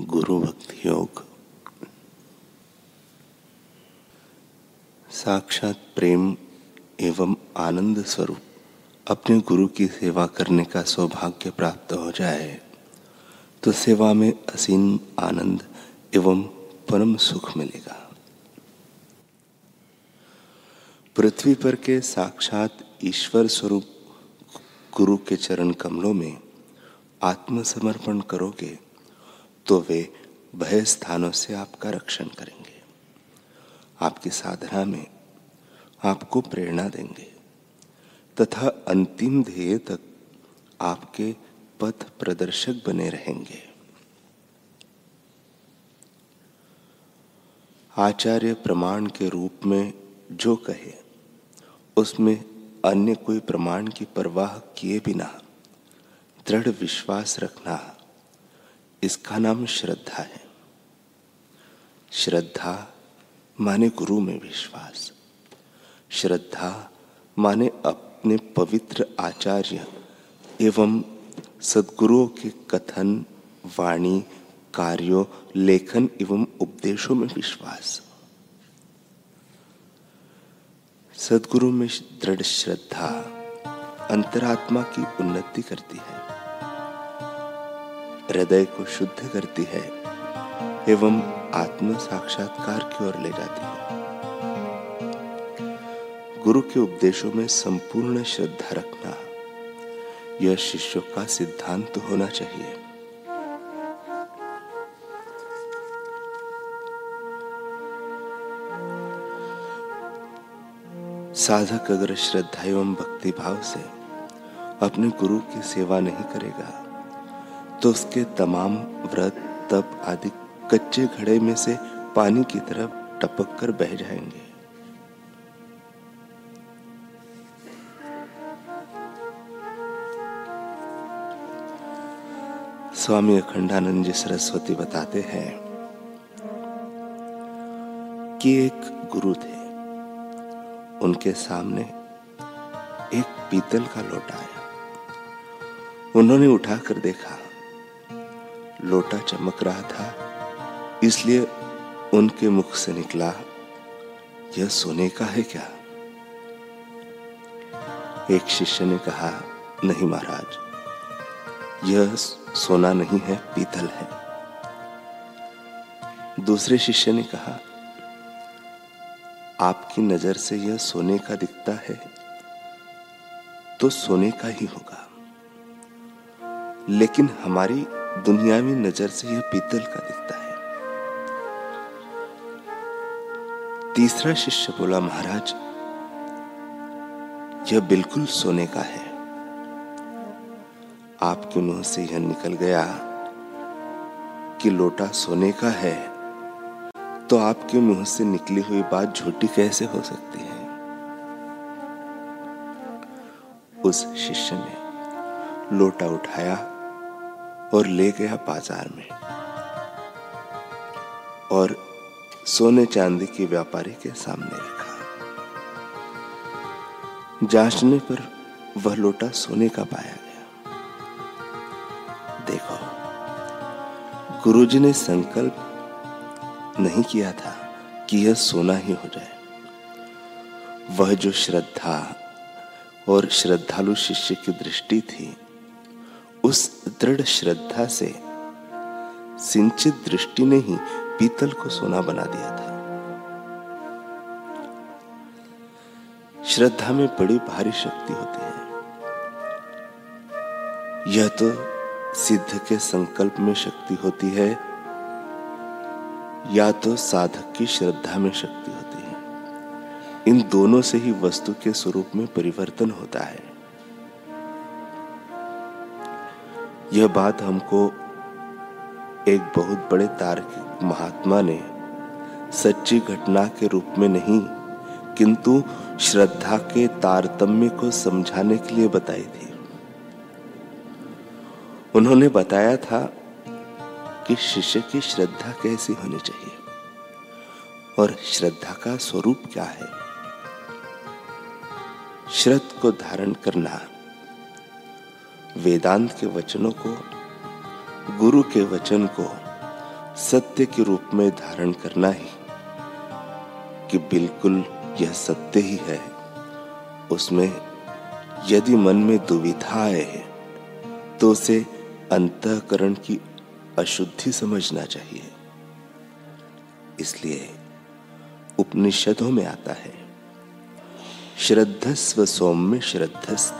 गुरु भक्ति योग। साक्षात प्रेम एवं आनंद स्वरूप अपने गुरु की सेवा करने का सौभाग्य प्राप्त हो जाए तो सेवा में असीम आनंद एवं परम सुख मिलेगा। पृथ्वी पर के साक्षात ईश्वर स्वरूप गुरु के चरण कमलों में आत्मसमर्पण करोगे तो वे भय स्थानों से आपका रक्षण करेंगे। आपकी साधना में आपको प्रेरणा देंगे। तथा अंतिम ध्येय तक आपके पथ प्रदर्शक बने रहेंगे। आचार्य प्रमाण के रूप में जो कहे, उसमें अन्य कोई प्रमाण की परवाह किए बिना दृढ़ विश्वास रखना इसका नाम श्रद्धा है। श्रद्धा माने गुरु में विश्वास। श्रद्धा माने अपने पवित्र आचार्य एवं सदगुरुओं के कथन, वाणी, कार्यों, लेखन एवं उपदेशों में विश्वास। सदगुरु में दृढ़ श्रद्धा अंतरात्मा की उन्नति करती है। हृदय को शुद्ध करती है एवं आत्म साक्षात्कार की ओर ले जाती है। गुरु के उपदेशों में संपूर्ण श्रद्धा रखना, यह शिष्यों का सिद्धांत होना चाहिए। साधक अगर श्रद्धा एवं भक्ति भाव से अपने गुरु की सेवा नहीं करेगा तो उसके तमाम व्रत, तप आदि कच्चे घड़े में से पानी की तरफ़ टपक कर बह जाएँगे। स्वामी अखंडानंद जी सरस्वती बताते हैं कि एक गुरु थे। उनके सामने एक पीतल का लोटा आया। उन्होंने उठाकर देखा लोटा चमक रहा था, इसलिए उनके मुख से निकला, यह सोने का है क्या? एक शिष्य ने कहा, नहीं महाराज, यह सोना नहीं है, पीतल है। दूसरे शिष्य ने कहा, आपकी नज़र से यह सोने का दिखता है तो सोने का ही होगा। लेकिन हमारी दुनियावी नज़र से यह पीतल का दिखता है। तीसरा शिष्य बोला, महाराज, यह बिल्कुल सोने का है। आपके मुँह से यह निकल गया कि लोटा सोने का है तो आपके मुँह से निकली हुई बात झूठी कैसे हो सकती है? उस शिष्य ने लोटा उठाया और ले गया बाज़ार में। और सोने चांदी के व्यापारी के सामने रखा। जांचने पर वह लोटा सोने का पाया गया। देखो, गुरुजी ने संकल्प नहीं किया था कि यह सोना ही हो जाए। वह जो श्रद्धा और श्रद्धालु शिष्य की दृष्टि थी उस दृढ़ श्रद्धा से सिंचित दृष्टि ने ही पीतल को सोना बना दिया था। श्रद्धा में बड़ी भारी शक्ति होती है। यह तो सिद्ध के संकल्प में शक्ति होती है, या तो साधक की श्रद्धा में शक्ति होती है। इन दोनों से ही वस्तु के स्वरूप में परिवर्तन होता है। यह बात हमको एक बहुत बड़े तार्किक महात्मा ने सच्ची घटना के रूप में नहीं, किंतु श्रद्धा के तारतम्य को समझाने के लिए बताई थी। उन्होंने बताया था कि शिष्य की श्रद्धा कैसी होनी चाहिए और श्रद्धा का स्वरूप क्या है। श्रद्ध को धारण करना वेदांत के वचनों को, गुरु के वचन को सत्य के रूप में धारण करना ही, कि बिल्कुल यह सत्य ही है। उसमें यदि मन में दुविधा आए तो उसे अंतकरण की अशुद्धि समझना चाहिए। इसलिए उपनिषदों में आता है, श्रद्धस्व सौम्य श्रद्धस्व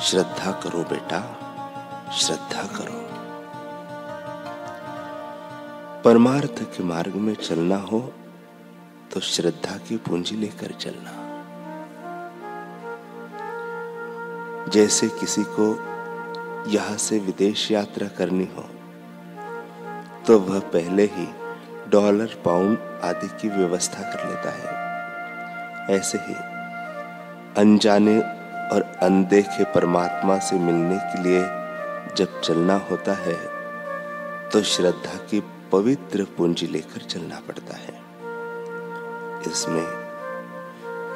श्रद्धा करो बेटा, श्रद्धा करो। परमार्थ के मार्ग में चलना हो तो श्रद्धा की पूंजी लेकर चलना। जैसे किसी को यहाँ से विदेश यात्रा करनी हो तो वह पहले ही डॉलर, पाउंड आदि की व्यवस्था कर लेता है। ऐसे ही अनजाने और अनदेखे परमात्मा से मिलने के लिए जब चलना होता है तो श्रद्धा की पवित्र पूंजी लेकर चलना पड़ता है। इसमें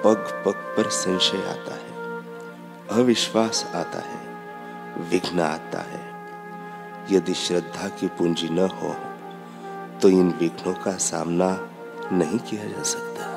पग पग पर संशय आता है, अविश्वास आता है, विघ्न आता है। यदि श्रद्धा की पूंजी न हो तो इन विघ्नों का सामना नहीं किया जा सकता।